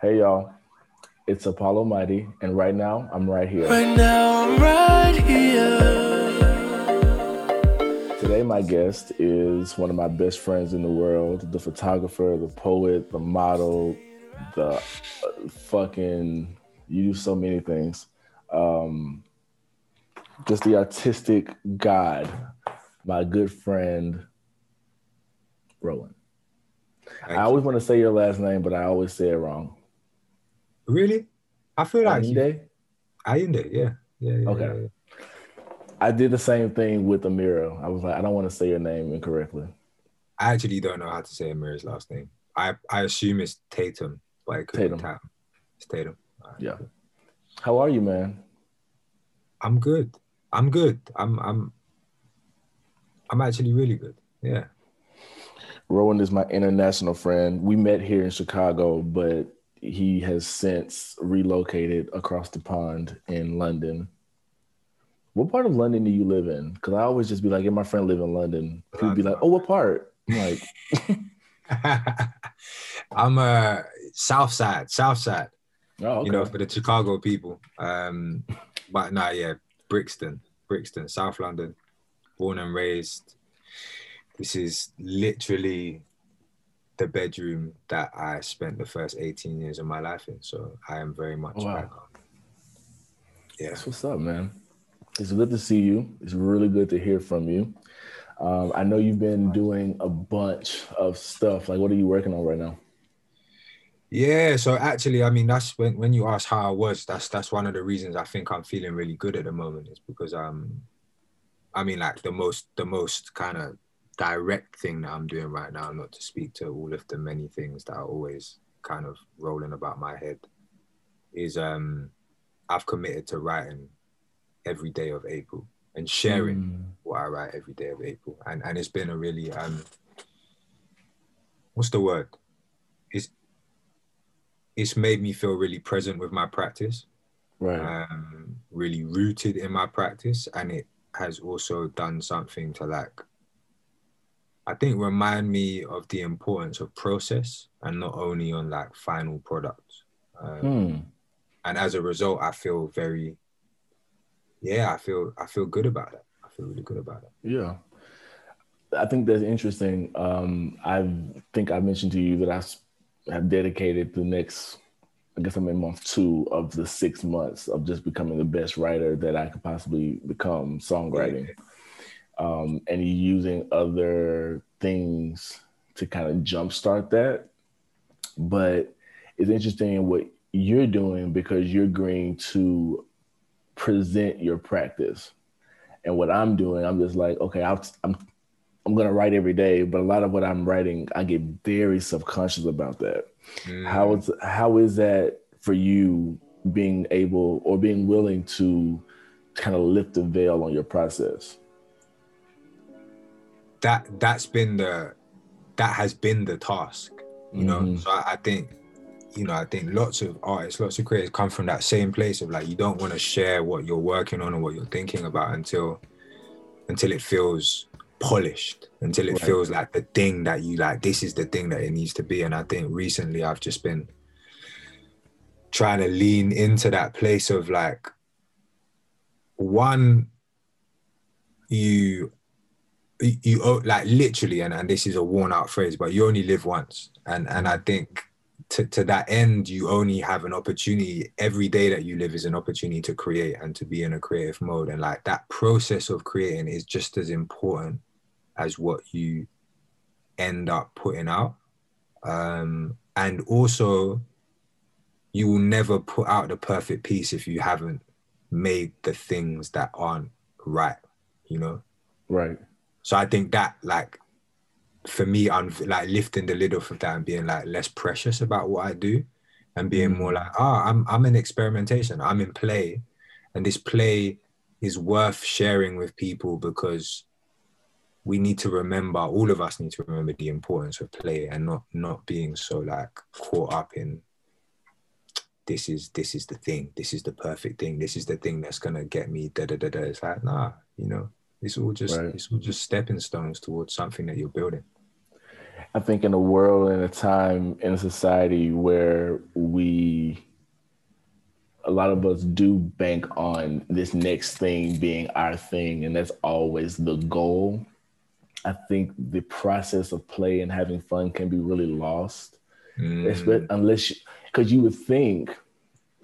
Hey y'all, it's Apollo Mighty, and right now I'm right here. Right now I'm right here. Today, my guest is one of my best friends in the world the photographer, the poet, the model, the uh, fucking, you do so many things. Um, just the artistic god, my good friend, Rohan. I Thank always want to say your last name, but I always say it wrong. Really? I feel like Ayinde? Ayinde, yeah. Yeah, yeah, Okay. yeah, yeah. I did the same thing with Amira. I was like, I don't want to say your name incorrectly. I actually don't know how to say Amira's last name. I I assume it's Tatum, could Tatum. Tatum. It's Tatum. Alright, Yeah. How are you, man? I'm good. I'm good. I'm I'm I'm actually really good. Yeah. Rohan is my international friend. We met here in Chicago, but he has since relocated across the pond in London. What part of London do you live in? Because I always just be like, yeah, my friend live in London. People be like, oh, what part? I'm like, I'm uh South Side, South Side. oh, okay. you know, for the Chicago people. Um, but nah, yeah, Brixton, Brixton, South London, born and raised. This is literally the bedroom that I spent the first 18 years of my life in. So I am very much Wow. back home. Yeah. That's what's up, man. It's good to see you. It's really good to hear from you. Um, I know you've been doing a bunch of stuff. Like, what are you working on right now? Yeah, so actually, I mean, that's when when you ask how I was, that's that's one of the reasons I think I'm feeling really good at the moment is because um, I mean, like the most the most kind of direct thing that I'm doing right now, not to speak to all of the many things that are always kind of rolling about my head, is um, I've committed to writing every day of April and sharing Mm, what I write every day of April, and and it's been a really um, what's the word? It's it's made me feel really present with my practice, right. um, really rooted in my practice, and it has also done something to like, I think, remind me of the importance of process and not only on like final products. Um, Hmm. and as a result, I feel very, yeah, I feel I feel good about it. I feel really good about it. Yeah. I think that's interesting. Um, I think I mentioned to you that I have dedicated the next, I guess I'm in month two of the six months of just becoming the best writer that I could possibly become, songwriting, um, and using other things to kind of jumpstart that. But it's interesting what you're doing because you're agreeing to present your practice. And what I'm doing, I'm just like, okay, I'll, I'm I'm gonna write every day, but a lot of what I'm writing, I get very subconscious about that. How Mm. is how is that for you being able or being willing to kind of lift the veil on your process? That that's been the that has been the task you know Mhm. so I, I think you know i think lots of artists lots of creators come from that same place of like you don't want to share what you're working on or what you're thinking about until until it feels polished until it Right. feels like the thing that you like this is the thing that it needs to be and i think recently i've just been trying to lean into that place of like one you you owe- like literally and, and this is a worn out phrase but you only live once. And and i think to, to that end you only have an opportunity every day that you live is an opportunity to create and to be in a creative mode. And like that process of creating is just as important as what you end up putting out. Um and also you will never put out the perfect piece if you haven't made the things that aren't right you know? Right. So I think that like for me, I'm like lifting the lid off of that and being like less precious about what I do and being more like, ah, I'm I'm in experimentation, I'm in play, and this play is worth sharing with people because we need to remember, all of us need to remember the importance of play and not not being so like caught up in this is this is the thing, this is the perfect thing, this is the thing that's gonna get me da da da da. It's like, nah, you know, it's all just Right. it's all just stepping stones towards something that you're building. I think in a world and a time in a society where we a lot of us do bank on this next thing being our thing and that's always the goal. I think the process of play and having fun can be really lost. Mm. Unless because you, you would think,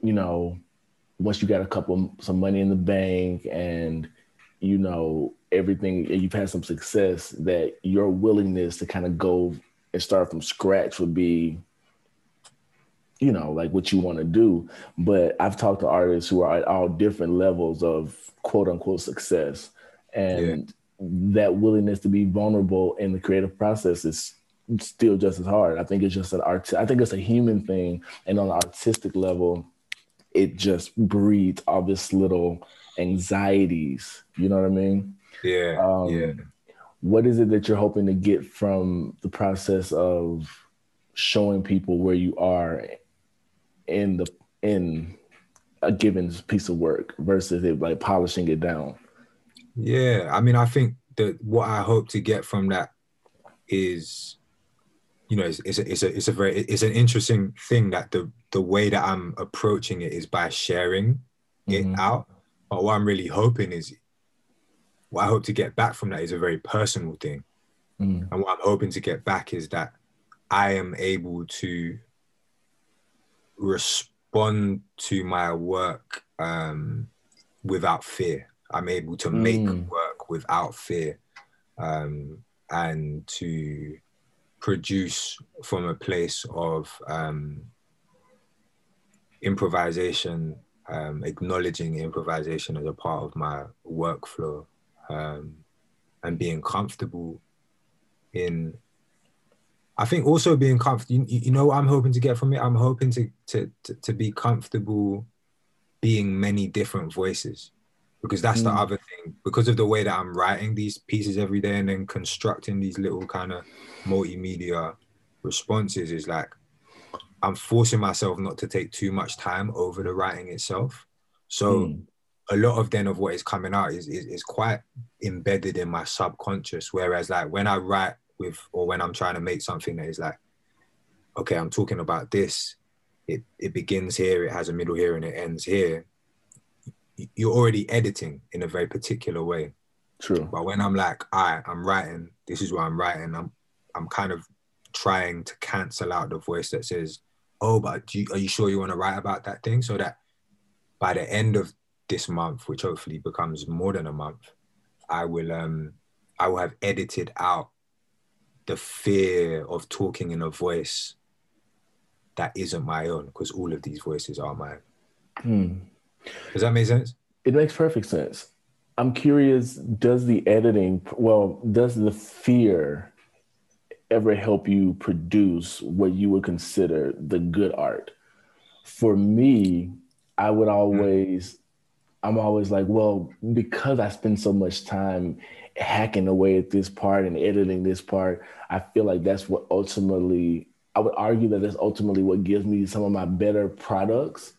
you know, once you got a couple some money in the bank and you know everything and you've had some success that your willingness to kind of go and start from scratch would be you know like what you want to do. But i've talked to artists who are at all different levels of quote unquote success. And yeah. that willingness to be vulnerable in the creative process is still just as hard. I think it's just an art i think it's a human thing. And on an artistic level it just breeds all this little anxieties you know what i mean yeah. Um, yeah. What is it that you're hoping to get from the process of showing people where you are in the in a given piece of work versus it like polishing it down? Yeah, I mean, I think that what I hope to get from that is, you know, it's, it's a, it's a it's a very it's an interesting thing that the the way that I'm approaching it is by sharing it mm-hmm. out. But what I'm really hoping is what I hope to get back from that is a very personal thing. Mm. And what I'm hoping to get back is that I am able to respond to my work um, without fear. I'm able to make mm. work without fear um, and to produce from a place of um, improvisation, um, acknowledging improvisation as a part of my workflow um, and being comfortable in I think also being comfortable. You, you, know what I'm hoping to get from it. I'm hoping to, to to to be comfortable being many different voices, because that's mm. the other thing. Because of the way that I'm writing these pieces every day and then constructing these little kind of multimedia responses is like I'm forcing myself not to take too much time over the writing itself. So mm a lot of then of what is coming out is, is, is quite embedded in my subconscious. Whereas like when I write with or when I'm trying to make something that is like, okay, I'm talking about this, it it begins here, it has a middle here, and it ends here. You're already editing in a very particular way. True. But when I'm like, all right, I'm writing, this is what I'm writing, I'm I'm kind of trying to cancel out the voice that says, oh, but you, are you sure you want to write about that thing? So that by the end of this month, which hopefully becomes more than a month, I will um I will have edited out the fear of talking in a voice that isn't my own, because all of these voices are mine. Hmm. Does that make sense? It makes perfect sense. I'm curious, does the editing, well, does the fear ever help you produce what you would consider the good art? For me, I would hmm. always I'm always like, well, because I spend so much time hacking away at this part and editing this part, I feel like that's what ultimately, I would argue that that's ultimately what gives me some of my better products.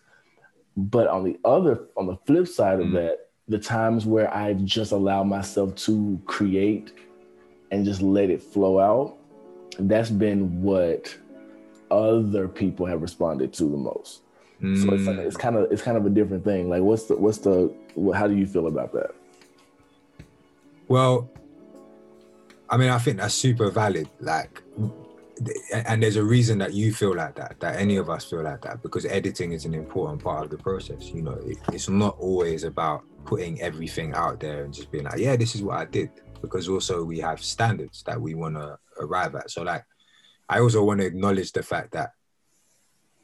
But on the other, on the flip side of mm. that, the times where I've just allowed myself to create and just let it flow out, that's been what other people have responded to the most. Mm. So it's, like, it's kind of it's kind of a different thing. Like, what's the what's the how do you feel about that? Well, I mean, I think that's super valid. Like, and there's a reason that you feel like that, that any of us feel like that, because editing is an important part of the process. You know, it, it's not always about putting everything out there and just being like, yeah, this is what I did. Because also we have standards that we want to arrive at. So, like, I also want to acknowledge the fact that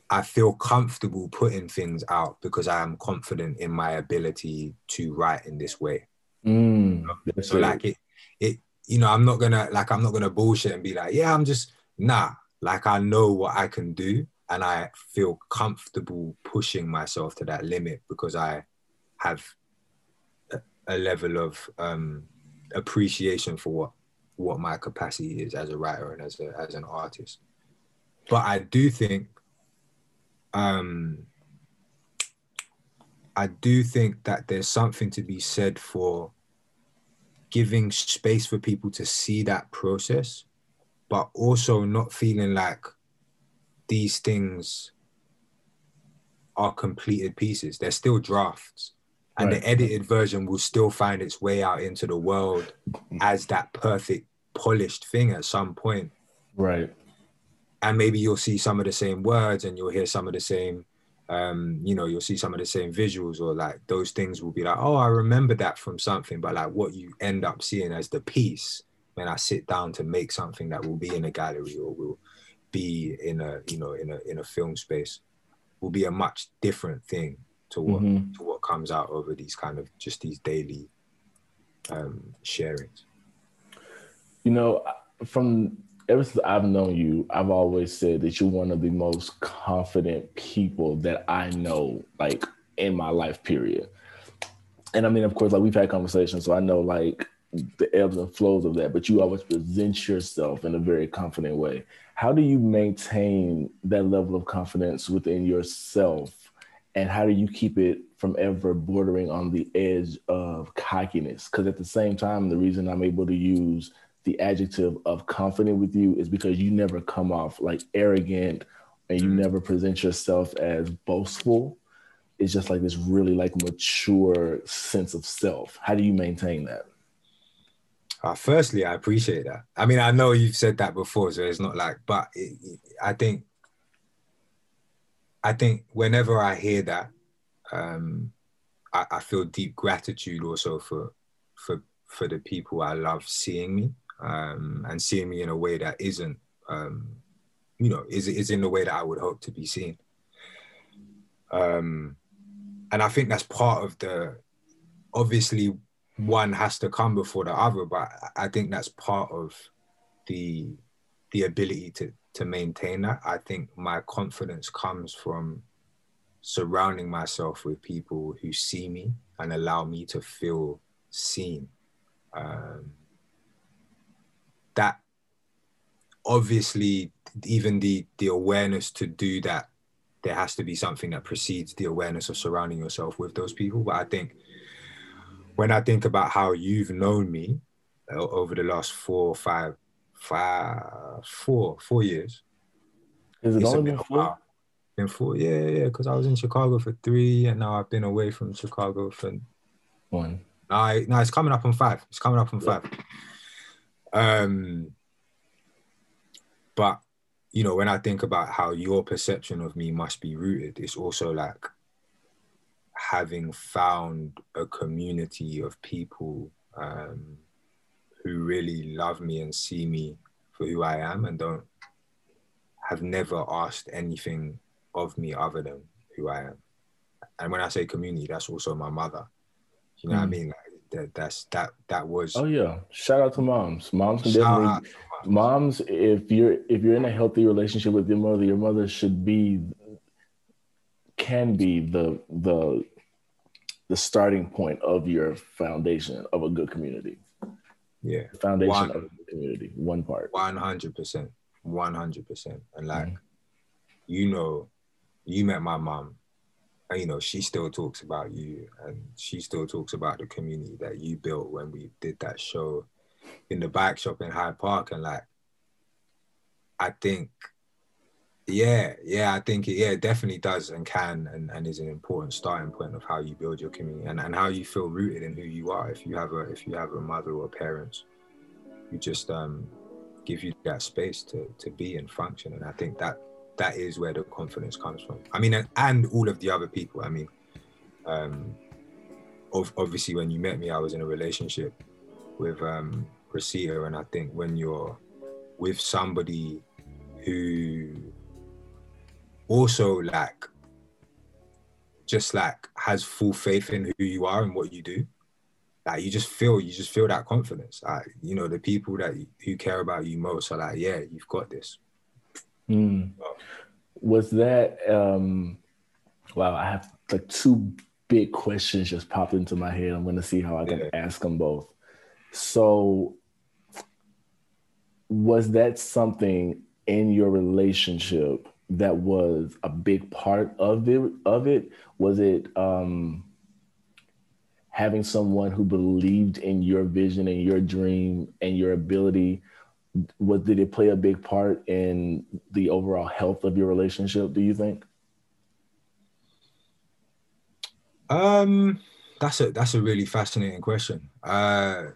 I feel comfortable putting things out because I am confident in my ability to write in this way. Mm, so like it, it, you know, I'm not gonna like I'm not gonna bullshit and be like, yeah, I'm just nah. Like I know what I can do, and I feel comfortable pushing myself to that limit because I have a, a level of um, appreciation for what what my capacity is as a writer and as a as an artist. But I do think um, I do think that there's something to be said for giving space for people to see that process but also not feeling like these things are completed pieces. They're still drafts. And Right. the edited version will still find its way out into the world as that perfect, polished thing at some point. Right. And maybe you'll see some of the same words and you'll hear some of the same, um, you know, you'll see some of the same visuals or like those things will be like, oh, I remember that from something. But like what you end up seeing as the piece when I sit down to make something that will be in a gallery or will be in a, you know, in a in a film space will be a much different thing to what Mhm. to what comes out over these kind of just these daily um sharings. You know, from ever since I've known you, I've always said that you're one of the most confident people that I know, like in my life, period. And I mean, of course, like we've had conversations, so I know like the ebbs and flows of that, but you always present yourself in a very confident way. How do you maintain that level of confidence within yourself? And how do you keep it from ever bordering on the edge of cockiness? Because at the same time, the reason I'm able to use the adjective of confident with you is because you never come off like arrogant and you never present yourself as boastful. It's just like this really like mature sense of self. How do you maintain that? Uh, firstly, I appreciate that. I mean, I know you've said that before, so it's not like, but it, it- I think, I think whenever I hear that, um, I, I feel deep gratitude also for, for, for the people I love seeing me, um, and seeing me in a way that isn't, um, you know, is is in the way that I would hope to be seen. Um, and I think that's part of the, obviously one has to come before the other but i think that's part of the the ability to to maintain that. I think my confidence comes from surrounding myself with people who see me and allow me to feel seen. Um, that obviously even the the awareness to do that there has to be something that precedes the awareness of surrounding yourself with those people. But i think when I think about how you've known me over the last four, or five, five, four, four years, Is it it's only been been four? while. Been four, yeah, yeah, because I was in Chicago for three, and now I've been away from Chicago for One. no, no, it's coming up on five. It's coming up on five. Um, but you know, when I think about how your perception of me must be rooted, it's also like having found a community of people um, who really love me and see me for who I am and don't have never asked anything of me other than who I am. And when I say community, that's also my mother. You know what I Mm. mean? Like that, that's that that was Oh yeah. Shout out to moms. Moms can definitely out moms if you're if you're in a healthy relationship with your mother your mother should be can be the the the starting point of your foundation of a good community yeah. the foundation One. of good community one part One hundred percent, one hundred percent, and like, Mhm. you know, you met my mom, and you know she still talks about you, and she still talks about the community that you built when we did that show in the bike shop in Hyde Park, and like, I think, yeah, yeah, I think it, yeah, it definitely does and can and, and is an important starting point of how you build your community and, and how you feel rooted in who you are. If you have a if you have a mother or parents, you just um give you that space to to be and function and i think that that is where the confidence comes from i mean and, and all of the other people i mean um ov- obviously when you met me i was in a relationship with um Rosita, and i think when you're with somebody who also like just like has full faith in who you are and what you do. Like you just feel you just feel that confidence. Like you know the people that who care about you most are like yeah you've got this. Mm. was that um wow i have like two big questions just popped into my head. I'm going to see how i can Yeah. ask them both. So was that something in your relationship that was a big part of it of it was it um having someone who believed in your vision and your dream and your ability what did it play a big part in the overall health of your relationship? Do you think? Um, that's a that's a really fascinating question. Uh,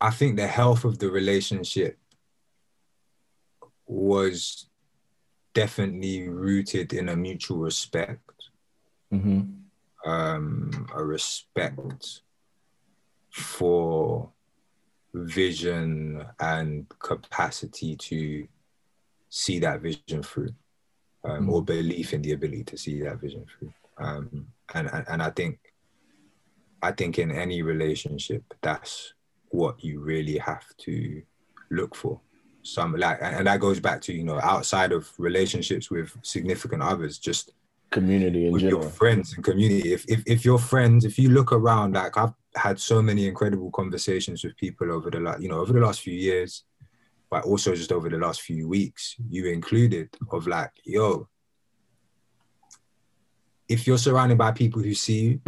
I think the health of the relationship was definitely rooted in a mutual respect, Mm-hmm. um, a respect for vision and capacity to see that vision through, um, or belief in the ability to see that vision through. Um, and, and and I think, I think in any relationship, that's what you really have to look for. Some like, and that goes back to you know outside of relationships with significant others, just Community in with general. your friends and community. If, if if your friends, if you look around, like I've had so many incredible conversations with people over the last, you know, over the last few years, but also just over the last few weeks, you included, of like, yo, if you're surrounded by people who see you,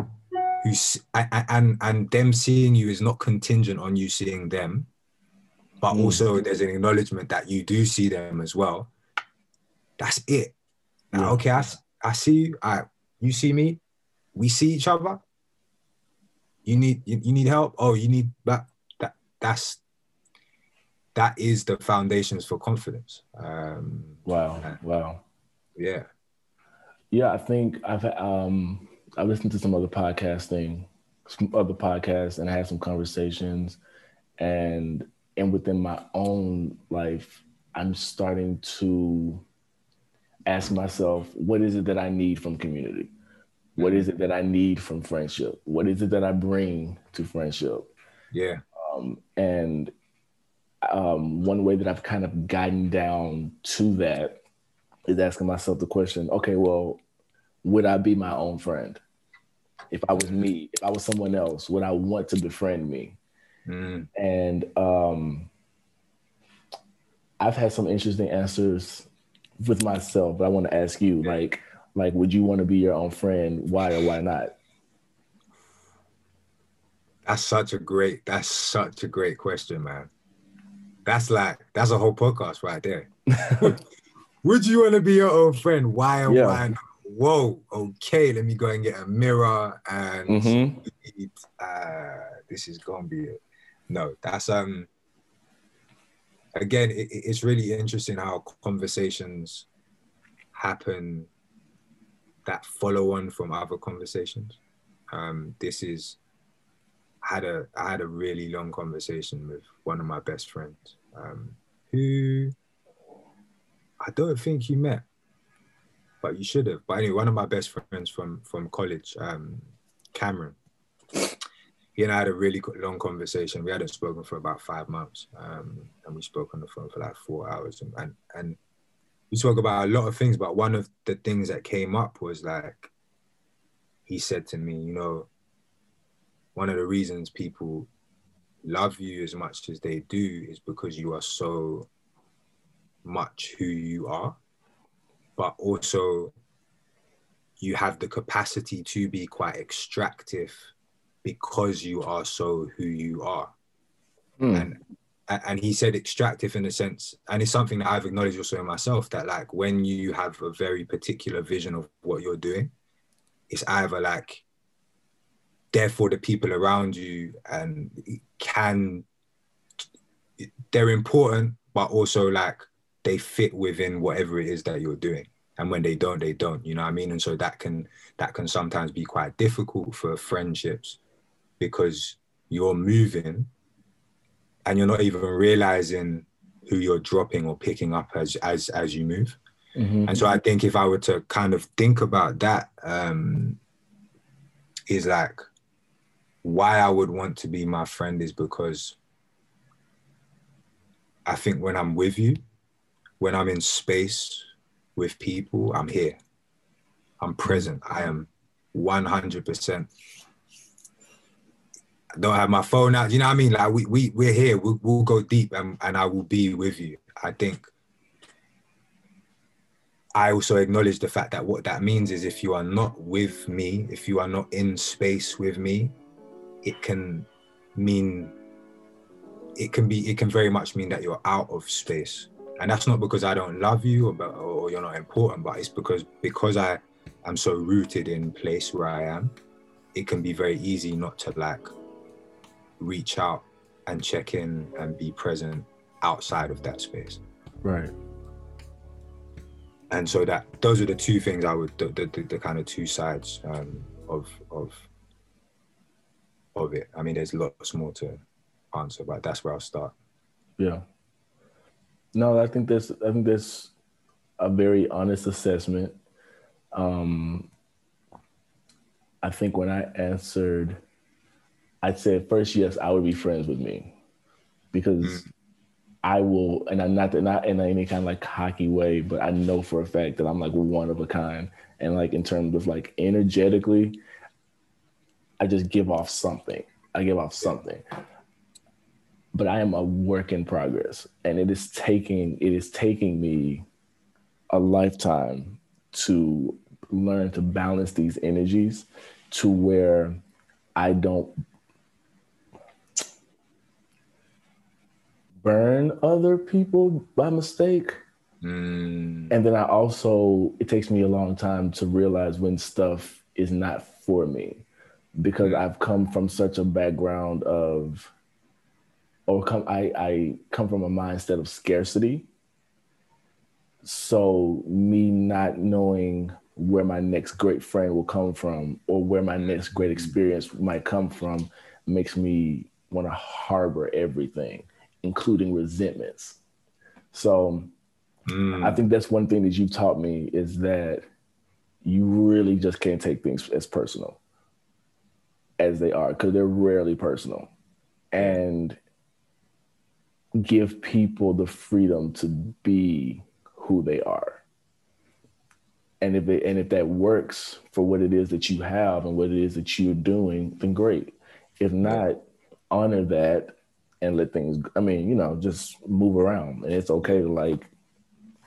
who s- a- a- and and them seeing you is not contingent on you seeing them, but Mm. also there's an acknowledgement that you do see them as well. That's it. Yeah. Okay, I, I see you. I you see me. We see each other. You need you, you need help. Oh, you need that. That that's that is the foundations for confidence. Um, Wow. Wow. yeah. Yeah, I think I've um I listened to some other podcasting, some other podcasts, and I had some conversations, and and within my own life, I'm starting to ask myself, what is it that I need from community? What is it that I need from friendship? What is it that I bring to friendship? Yeah. Um, and um, one way that I've kind of gotten down to that is asking myself the question okay, well, would I be my own friend? If I was me, if I was someone else, would I want to befriend me? Mm, And um, I've had some interesting answers with myself, but I want to ask you like, like, would you want to be your own friend? Why or why not? that's such a great. That's such a great question, man. That's like that's a whole podcast right there. Would you want to be your own friend? Why or Yeah. why not? Whoa, okay, let me go and get a mirror and Mhm. Uh, this is gonna be it. No, that's um. Again, it, it- it's really interesting how conversations happen that follow on from other conversations. Um, this is I had a I had a really long conversation with one of my best friends, um, who I don't think you met, but you should have. But anyway, one of my best friends from from college, um, Cameron. He and I had a really long conversation. We hadn't spoken for about five months, um, and we spoke on the phone for like four hours, and, and and we spoke about a lot of things. But one of the things that came up was like, he said to me, you know, one of the reasons people love you as much as they do is because you are so much who you are, but also you have the capacity to be quite extractive because you are so who you are. Hmm. And and he said extractive in a sense, and it's something that I've acknowledged also in myself that like when you have a very particular vision of what you're doing, it's either like therefore the people around you and can they're important, but also like they fit within whatever it is that you're doing. And when they don't, they don't. You know what I mean? And so that can that can sometimes be quite difficult for friendships because you're moving and you're not even realizing who you're dropping or picking up as as as you move. Mhm. And so I think if I were to kind of think about that, um, is like why I would want to be my friend is because I think when I'm with you, when I'm in space with people, I'm here. I'm present. I am 100%. I don't have my phone out. You know what I mean? Like we, we, we're here. We'll, we'll go deep and, and I will be with you. I think I also acknowledge the fact that what that means is if you are not with me, if you are not in space with me, it can mean it can be it can very much mean that you're out of space and that's not because i don't love you or, or you're not important but it's because because i am so rooted in place where i am it can be very easy not to like reach out and check in and be present outside of that space Right. and so that those are the two things i would the, the, the, kind of two sides um, of of of it i mean there's lots more to answer but that's where i'll start Yeah. No, I think that's I think that's a very honest assessment. Um, I think when I answered, I said first, yes, I would be friends with me because mm. I will, and I'm not not in any kind of like cocky way, but I know for a fact that I'm like one of a kind, and like in terms of like energetically, I just give off something. I give off something. But I am a work in progress, and it is taking it is taking me a lifetime to learn to balance these energies to where I don't burn other people by mistake. Mm, And then I also, it takes me a long time to realize when stuff is not for me because I've come from such a background of, or come, I, I come from a mindset of scarcity. So me not knowing where my next great friend will come from or where my next great experience might come from makes me want to harbor everything, including resentments. So mm, I think that's one thing that you've taught me is that you really just can't take things as personal as they are because they're rarely personal. And give people the freedom to be who they are. And if it, and if that works for what it is that you have and what it is that you're doing then great. If not honor that and let things i mean you know just move around and it's okay to like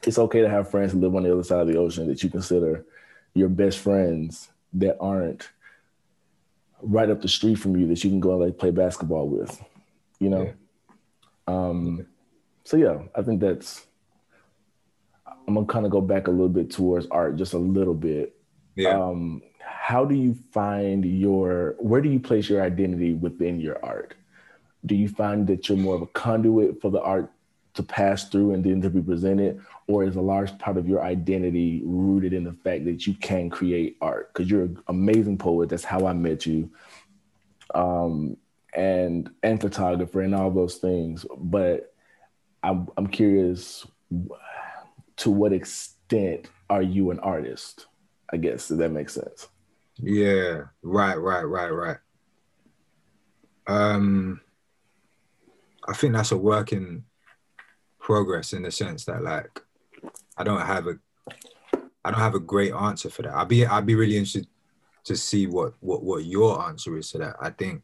it's okay to have friends who live on the other side of the ocean that you consider your best friends that aren't right up the street from you that you can go and like play basketball with, you know? Um, so yeah, I think that's, I'm gonna kind of go back a little bit towards art, just a little bit. yeah. Um, how do you find your, where do you place your identity within your art? Do you find that you're more of a conduit for the art to pass through and then to be presented, or is a large part of your identity rooted in the fact that you can create art? Because you're an amazing poet. That's how I met you, um, and and photographer and all those things. But I'm I'm curious, to what extent are you an artist? I guess if that makes sense. Yeah, right, right, right, right. Um, I think that's a work in progress in the sense that like I don't have a I don't have a great answer for that. I'd be I'd be really interested to see what what what your answer is to that. I think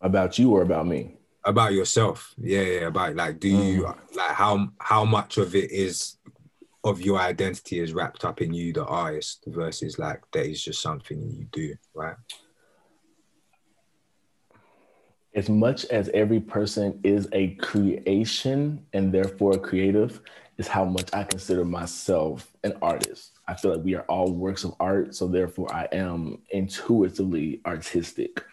About you or about me? about yourself. Yeah, yeah, about like do you mm. like how how much of it is of your identity is wrapped up in you, the artist, versus like that is just something you do, right? As much as every person is a creation and therefore a creative, is how much I consider myself an artist. I feel like we are all works of art, so therefore I am intuitively artistic.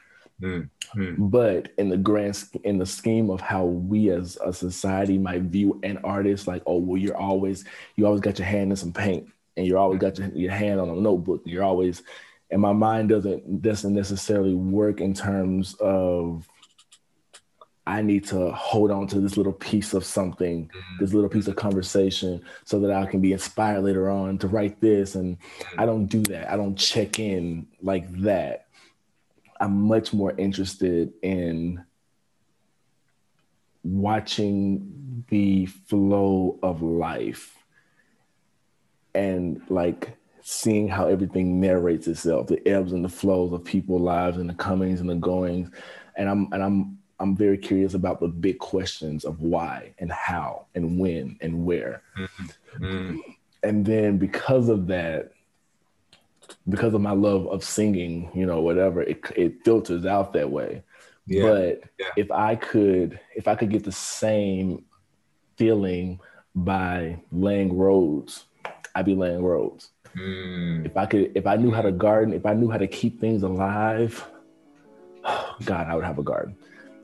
Mm, mm, But in the grand in the scheme of how we as a society might view an artist, like, oh, well, you're always you always got your hand in some paint, and you're always got your, your hand on a notebook. You're always, and my mind doesn't doesn't necessarily work in terms of I need to hold on to this little piece of something, mm-hmm. this little piece of conversation, so that I can be inspired later on to write this. And I don't do that. I don't check in like that. I'm much more interested in watching the flow of life and like seeing how everything narrates itself, the ebbs and the flows of people's lives and the comings and the goings. And I'm and I'm I'm very curious about the big questions of why and how and when and where. mm, And then because of that, because of my love of singing, you know, whatever, it, it filters out that way. Yeah. But Yeah. if I could, if I could get the same feeling by laying roads, I'd be laying roads. Mm, If I could, if I knew how to garden, if I knew how to keep things alive, God, I would have a garden.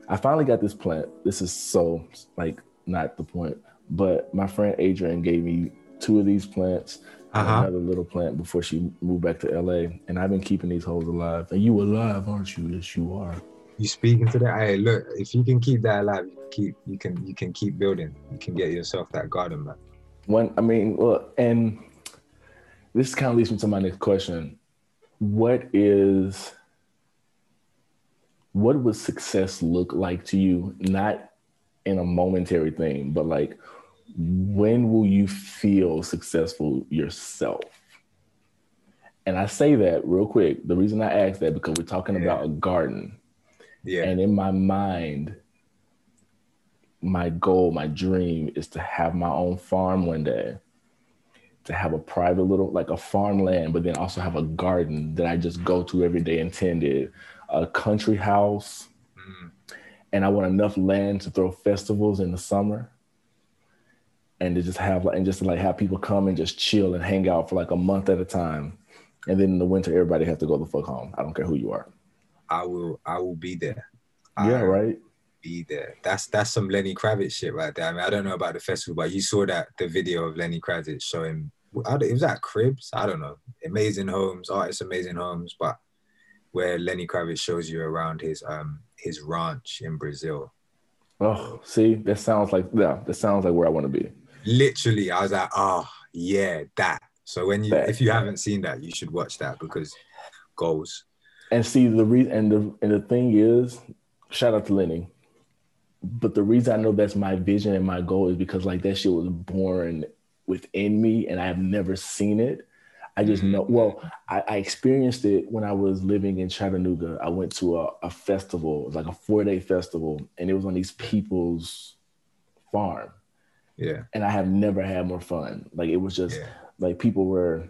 I finally got this plant. This is so like not the point, but my friend Adrian gave me two of these plants, Uh-huh. another little plant before she moved back to LA, and I've been keeping these hoes alive. And you alive, aren't you? Yes, you are. you speaking to that? Hey, look, if you can keep that alive, you keep you can you can keep building. You can get yourself that garden, man. When I mean, look, and this kind of leads me to my next question: What is, what would success look like to you? Not in a momentary thing, but like, when will you feel successful yourself? And I say that real quick. The reason I ask that because we're talking Yeah. about a garden. Yeah. And in my mind, my goal, my dream is to have my own farm one day, to have a private little, like a farmland, but then also have a garden that I just go to every day and tend it, a country house. Mm, And I want enough land to throw festivals in the summer and to just have like, and just to like have people come and just chill and hang out for like a month at a time. And then in the winter, everybody has to go the fuck home. I don't care who you are. I will I will be there. Yeah, I right. Be there. That's that's some Lenny Kravitz shit right there. I mean, I don't know about the festival, but you saw that the video of Lenny Kravitz showing. It was at Cribs. I don't know. Amazing homes, artists, amazing homes, but where Lenny Kravitz shows you around his um his ranch in Brazil. Oh, see, that sounds like yeah, that sounds like where I want to be. Literally, I was like, oh yeah, that. So when you That. if you haven't seen that, you should watch that because goals. And see the reason and the and the thing is, shout out to Lenny. But the reason I know that's my vision and my goal is because like that shit was born within me and I have never seen it. I just Mhm. know well, I, I experienced it when I was living in Chattanooga. I went to a, a festival, it was like a four-day festival, and it was on these people's farm. Yeah, And I have never had more fun. Like it was just yeah, like people were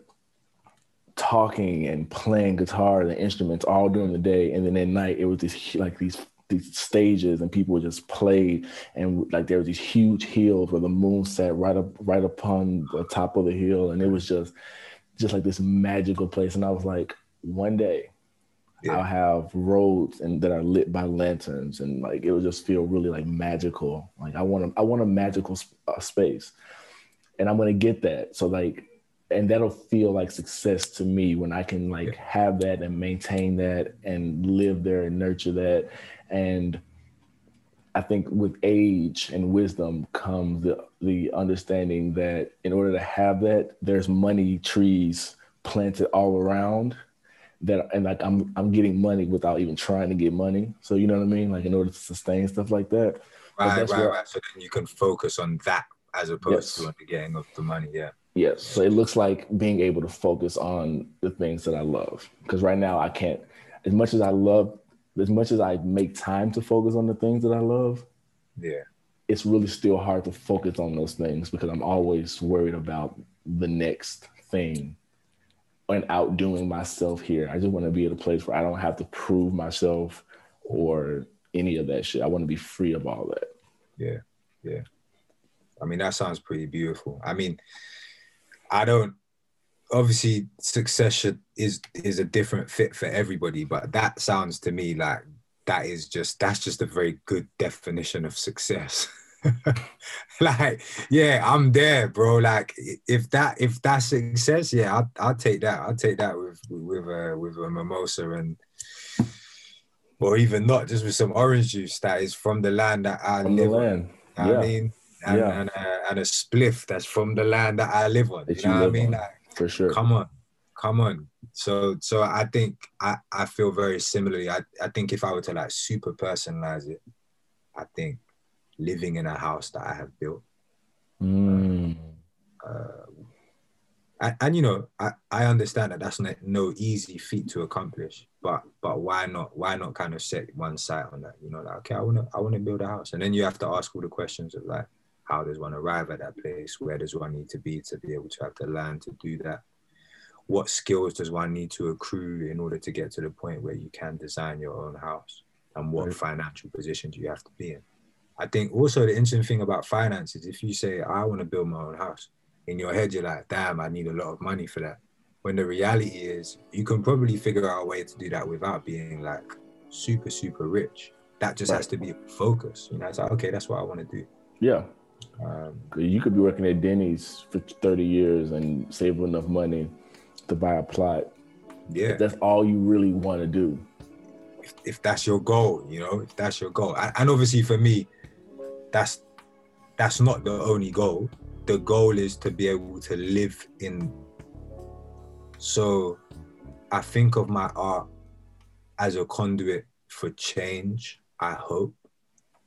talking and playing guitar and instruments all during the day and then at night it was this like these these stages and people just play and like there was these huge hills where the moon sat right up right upon the top of the hill and it was just just like this magical place and i was like one day Yeah. i'll have roads and that are lit by lanterns and like it would just feel really like magical like i want a, i want a magical sp- uh, space and i'm gonna get that so like and that'll feel like success to me when I can like Yeah. have that and maintain that and live there and nurture that. And I think with age and wisdom comes the the understanding that in order to have that, there's money trees planted all around that and like I'm I'm getting money without even trying to get money. So you know what I mean? Like in order to sustain stuff like that. right, right, where- right. So then you can focus on that as opposed Yes. to the getting of the money. Yeah. Yes. So it looks like being able to focus on the things that I love. Because right now I can't, as much as I love, as much as I make time to focus on the things that I love, Yeah. it's really still hard to focus on those things because I'm always worried about the next thing and outdoing myself here. I just want to be at a place where I don't have to prove myself or any of that shit. I want to be free of all that. Yeah, yeah. I mean, that sounds pretty beautiful. I mean, I don't. Obviously, success is is a different fit for everybody, but that sounds to me like that is just that's just a very good definition of success. like, yeah, I'm there, bro. Like, if that if that's success, yeah, I'll, I'll take that. I'll take that with with a with a mimosa and. Or even not, just with some orange juice that is from the land that I From live on. You know Yeah. I mean? And, Yeah. and, uh, and a spliff that's from the land that I live on. That you you know what I mean? Like, For sure. come on, come on. So, so I think I, I feel very similarly. I, I think if I were to like super personalize it, I think living in a house that I have built. Mm. And, and you know, I, I understand that that's not, no easy feat to accomplish, but but why not why not kind of set one sight on that? You know, like okay, I wanna I wanna build a house, and then you have to ask all the questions of like, how does one arrive at that place? Where does one need to be to be able to have the land to do that? What skills does one need to accrue in order to get to the point where you can design your own house? and what Right. financial do you have to be in. I think also the interesting thing about finance is if you say, I want to build my own house, in your head, you're like, damn, I need a lot of money for that. When the reality is, you can probably figure out a way to do that without being like super, super rich. That just has to be a focus. You know, it's like, okay, that's what I want to do. Yeah. Um, You could be working at Denny's for 30 years and save enough money to buy a plot. yeah. If that's all you really want to do. if, if that's your goal, you know, if that's your goal. And, and obviously for me, that's that's not the only goal. The goal is to be able to live in. So I think of my art as a conduit for change, I hope.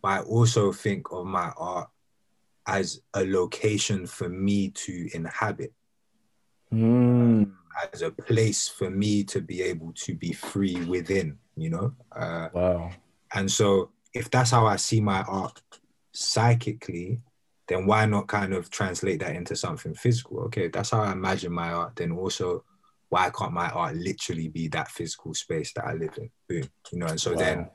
But I also think of my art as a location for me to inhabit Hmm. as a place for me to be able to be free within, you know? Uh, Wow. and so if that's how I see my art psychically, then why not kind of translate that into something physical? Okay, that's how I imagine my art, then also why can't my art literally be that physical space that I live in? Boom. You know, and so then Wow.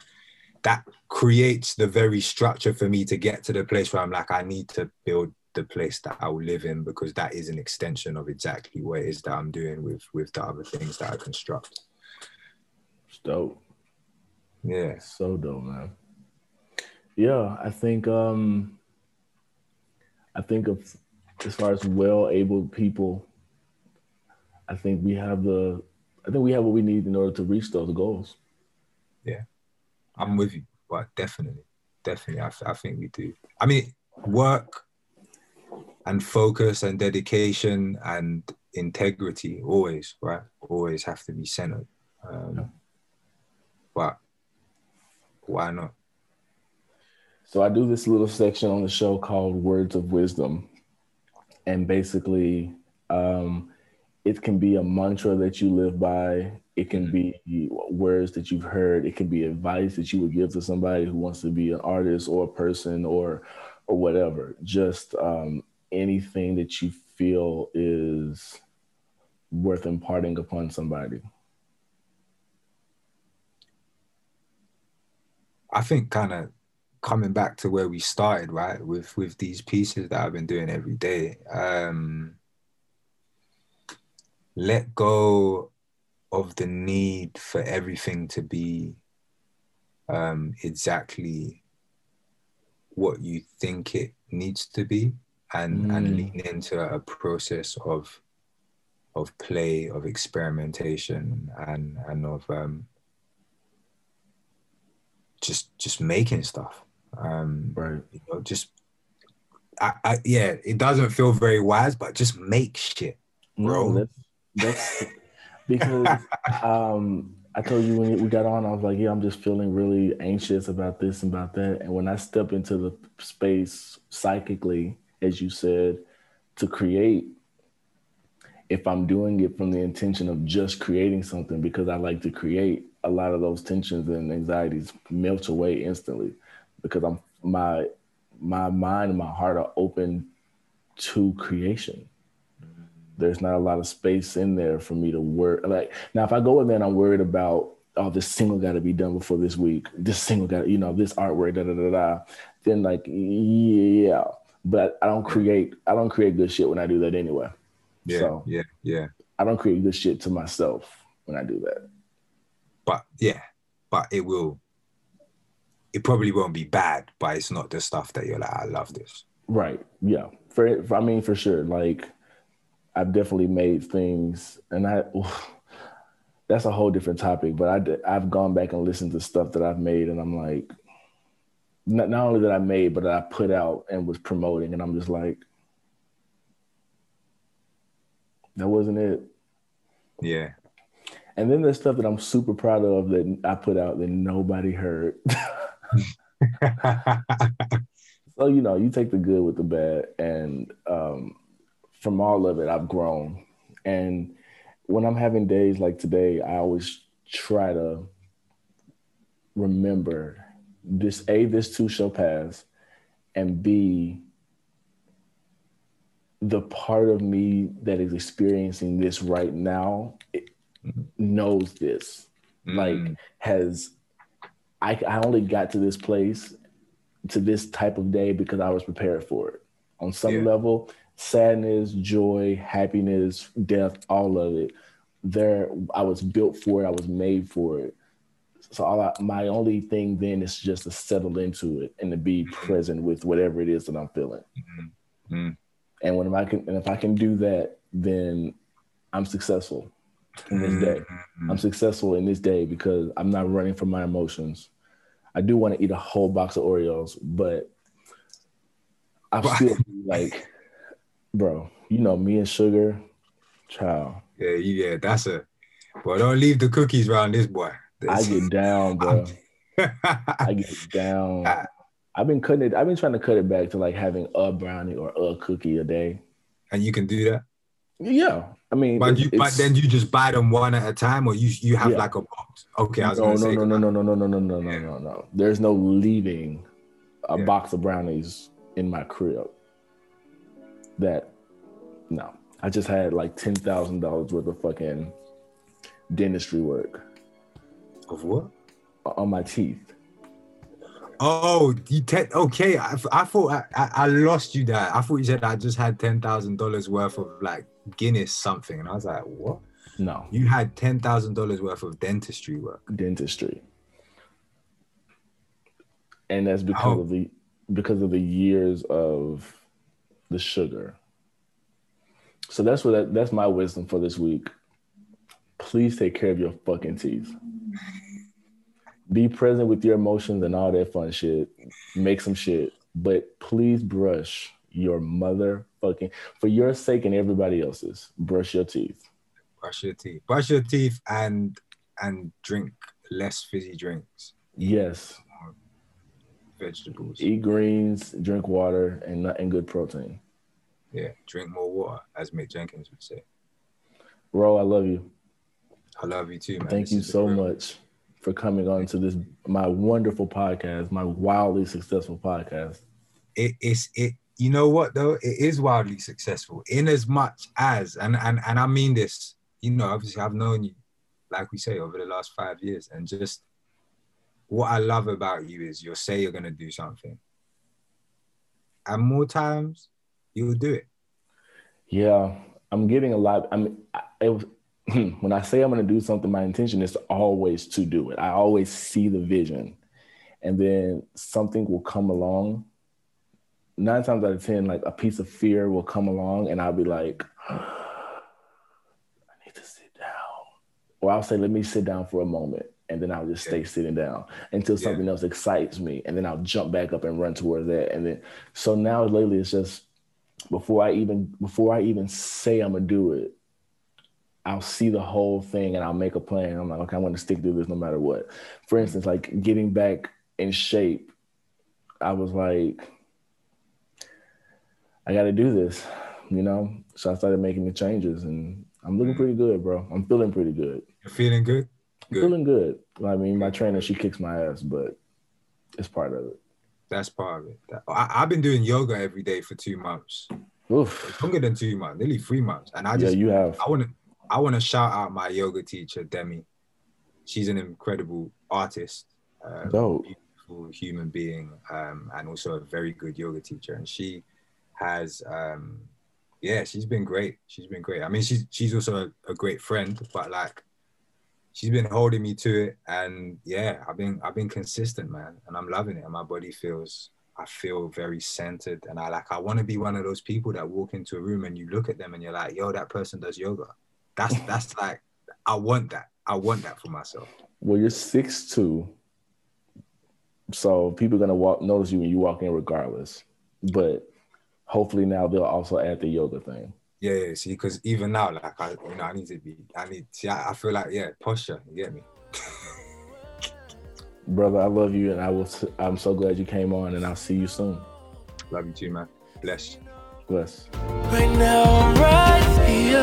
That creates the very structure for me to get to the place where I'm like, I need to build the place that I will live in because that is an extension of exactly what it is that I'm doing with with the other things that I construct. It's dope. Yeah. So dope, man. Yeah, I think um I think of as far as well able people, I think we have the I think we have what we need in order to reach those goals. I'm with you, but definitely, definitely, I, I think we do. I mean, work and focus and dedication and integrity always, right? Always have to be centered. Um, Yeah. But why not? So I do this little section on the show called Words of Wisdom. And basically, um, it can be a mantra that you live by. It can be words that you've heard. It can be advice that you would give to somebody who wants to be an artist or a person or or whatever. Just um, anything that you feel is worth imparting upon somebody. I think kind of coming back to where we started, right? With with these pieces that I've been doing every day. Um, let go of the need for everything to be um, exactly what you think it needs to be, and and Mm. lean into a process of of play, of experimentation, and and of um, just just making stuff. Um, Right. you know, just I, I yeah, it doesn't feel very wise, but just make shit. Bro. No, that's, that's because um, I told you when we got on, I was like, yeah, I'm just feeling really anxious about this and about that. And when I step into the space psychically, as you said, to create, if I'm doing it from the intention of just creating something because I like to create, a lot of those tensions and anxieties melt away instantly because I'm my my mind and my heart are open to creation there's not a lot of space in there for me to work. Like now, if I go in there and I'm worried about, oh, this single got to be done before this week. This single got, you know, this artwork, da da da da. Then like, yeah, but I don't create. I don't create good shit when I do that anyway. Yeah, So yeah, yeah. I don't create good shit to myself when I do that. But yeah, but it will. It probably won't be bad, but it's not the stuff that you're like, I love this. Right. Yeah. For, for I mean, for sure. Like, I've definitely made things, and I. That's a whole different topic, but I I've gone back and listened to stuff that I've made, and I'm like, not, not only that I made, but that I put out and was promoting, and I'm just like, that wasn't it. Yeah, And then there's stuff that I'm super proud of that I put out that nobody heard. so you know, you take the good with the bad, and um, from all of it, I've grown. And when I'm having days like today, I always try to remember this: a, this too shall pass, and b, the part of me that is experiencing this right now it knows this like Mm, has I, I only got to this place, to this type of day because I was prepared for it. On some Yeah. level, sadness, joy, happiness, death, all of it. There, I was built for it. I was made for it. So all I, my only thing then is just to settle into it and to be present with whatever it is that I'm feeling. Mhm. And when I can, and if I can do that, then I'm successful in this day. Mhm. I'm successful in this day because I'm not running from my emotions. I do want to eat a whole box of Oreos, but I But- still like, bro, you know me and sugar, child. Yeah, yeah, that's a. Well, don't leave the cookies around this boy. I get down, bro. I get down. Ah. I've been cutting it. I've been trying to cut it back to like having a brownie or a cookie a day. and you can do that. Yeah, I mean, But you, but then you just buy them one at a time, or you you have Yeah. like a box. Okay, I was no, gonna no, say. no, no, no, no, no, no, no, no, no, no, no. There's no leaving a Yeah. box of brownies in my crib. That no, I just had like ten thousand dollars worth of fucking dentistry work Of what? on my teeth. Oh, you te- okay. I, I thought I, I, lost you there. I thought you said I just had ten thousand dollars worth of like Guinness something, and I was like, what? No, You had ten thousand dollars worth of dentistry work. dentistry, and that's because Oh. of the because of the years of the sugar. So that's what that, that's my wisdom for this week. Please take care of your fucking teeth. Be present with your emotions and all that fun shit. Make some shit, but please brush your motherfucking for your sake and everybody else's. Brush your teeth. Brush your teeth. Brush your teeth and and drink less fizzy drinks. Yes, Vegetables. eat greens, drink water, and and good protein. Yeah, drink more water, as Mick Jenkins would say. Ro, I love you. I love you too, man. Thank This you so real. much for coming on to this my wonderful podcast, my wildly successful podcast. It is it. You know what though? It is wildly successful in as much as, and and and I mean this. You know, obviously I've known you, like we say, over the last five years, and just what I love about you is you'll say you're gonna do something, and more times you'll do it. Yeah, I'm getting a lot. I mean, it when I say I'm going to do something, my intention is always to do it. I always see the vision, and then something will come along. Nine times out of ten, like a piece of fear will come along, and I'll be like, "I need to sit down," or I'll say, "Let me sit down for a moment." And then I'll just stay sitting down until Yeah. something else excites me, and then I'll jump back up and run towards that. And then, so now lately, it's just before I even before I even say I'm gonna do it, I'll see the whole thing and I'll make a plan. I'm like, okay, I'm gonna stick to this no matter what. For mm-hmm. instance, like getting back in shape, I was like, I gotta do this, you know. So I started making the changes and I'm looking mm-hmm. pretty good, bro. I'm feeling pretty good. You're feeling good. Good. feeling good. I mean, my trainer, she kicks my ass, but it's part of it. That's part of it. I, I've been doing yoga every day for two months, Oof. longer than two months, nearly three months, and I just, Yeah, you have. I want to I want to shout out my yoga teacher Demi. She's an incredible artist, uh, Dope. beautiful human being, um, and also a very good yoga teacher. And she has, um, yeah, she's been great. She's been great. I mean, she's she's also a, a great friend, but like, she's been holding me to it. And yeah, I've been I've been consistent, man, and I'm loving it. And my body feels. I feel very centered, and I like. I want to be one of those people that walk into a room and you look at them and you're like, "Yo, that person does yoga." That's that's like, I want that. I want that for myself. Well, you're six two, so people are gonna walk notice you when you walk in regardless. But hopefully now they'll also add the yoga thing. Yeah, yeah. See, because even now, like I, you know, I need to be. I need. See, I, I feel like yeah, posture. You get me? Brother, I love you, and I will. I'm so glad you came on, and I'll see you soon. Love you too, man. Bless. Bless. Right now I'm right here.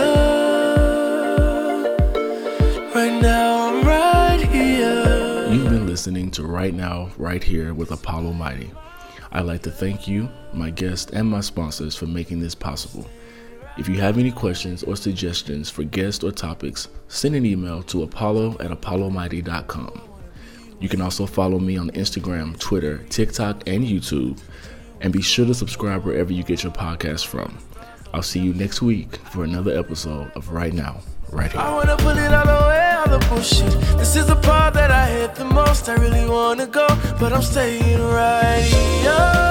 Right now I'm right here. You've been listening to Right Now, Right Here with Apollo Mighty. I'd like to thank you, my guests, and my sponsors for making this possible. If you have any questions or suggestions for guests or topics, send an email to apollo at apollomighty.com. You can also follow me on Instagram, Twitter, TikTok, and YouTube. And be sure to subscribe wherever you get your podcast from. I'll see you next week for another episode of Right Now, Right Here. I wanna put it all away, all the bullshit. This is the part that I hate the most. I really wanna go, but I'm staying right here.